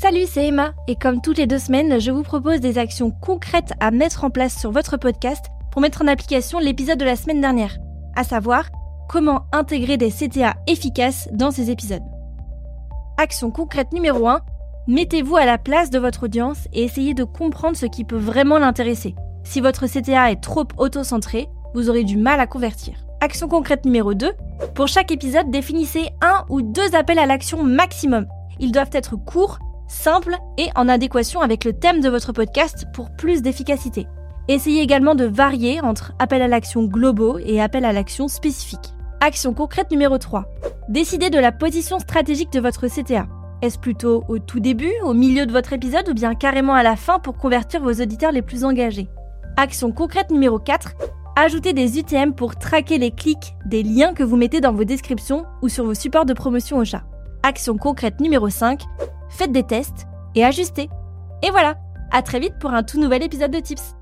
Salut, c'est Emma et comme toutes les deux semaines, je vous propose des actions concrètes à mettre en place sur votre podcast pour mettre en application l'épisode de la semaine dernière, à savoir comment intégrer des CTA efficaces dans ces épisodes. Action concrète numéro 1, mettez-vous à la place de votre audience et essayez de comprendre ce qui peut vraiment l'intéresser. Si votre CTA est trop auto-centré, vous aurez du mal à convertir. Action concrète numéro 2, pour chaque épisode, définissez un ou deux appels à l'action maximum. Ils doivent être courts, simples et en adéquation avec le thème de votre podcast pour plus d'efficacité. Essayez également de varier entre appels à l'action globaux et appels à l'action spécifiques. Action concrète numéro 3. Décidez de la position stratégique de votre CTA. Est-ce plutôt au tout début, au milieu de votre épisode ou bien carrément à la fin pour convertir vos auditeurs les plus engagés? Action concrète numéro 4. Ajoutez des UTM pour traquer les clics des liens que vous mettez dans vos descriptions ou sur vos supports de promotion au chat. Action concrète numéro 5 faites des tests et ajustez. Et voilà, à très vite pour un tout nouvel épisode de Tips.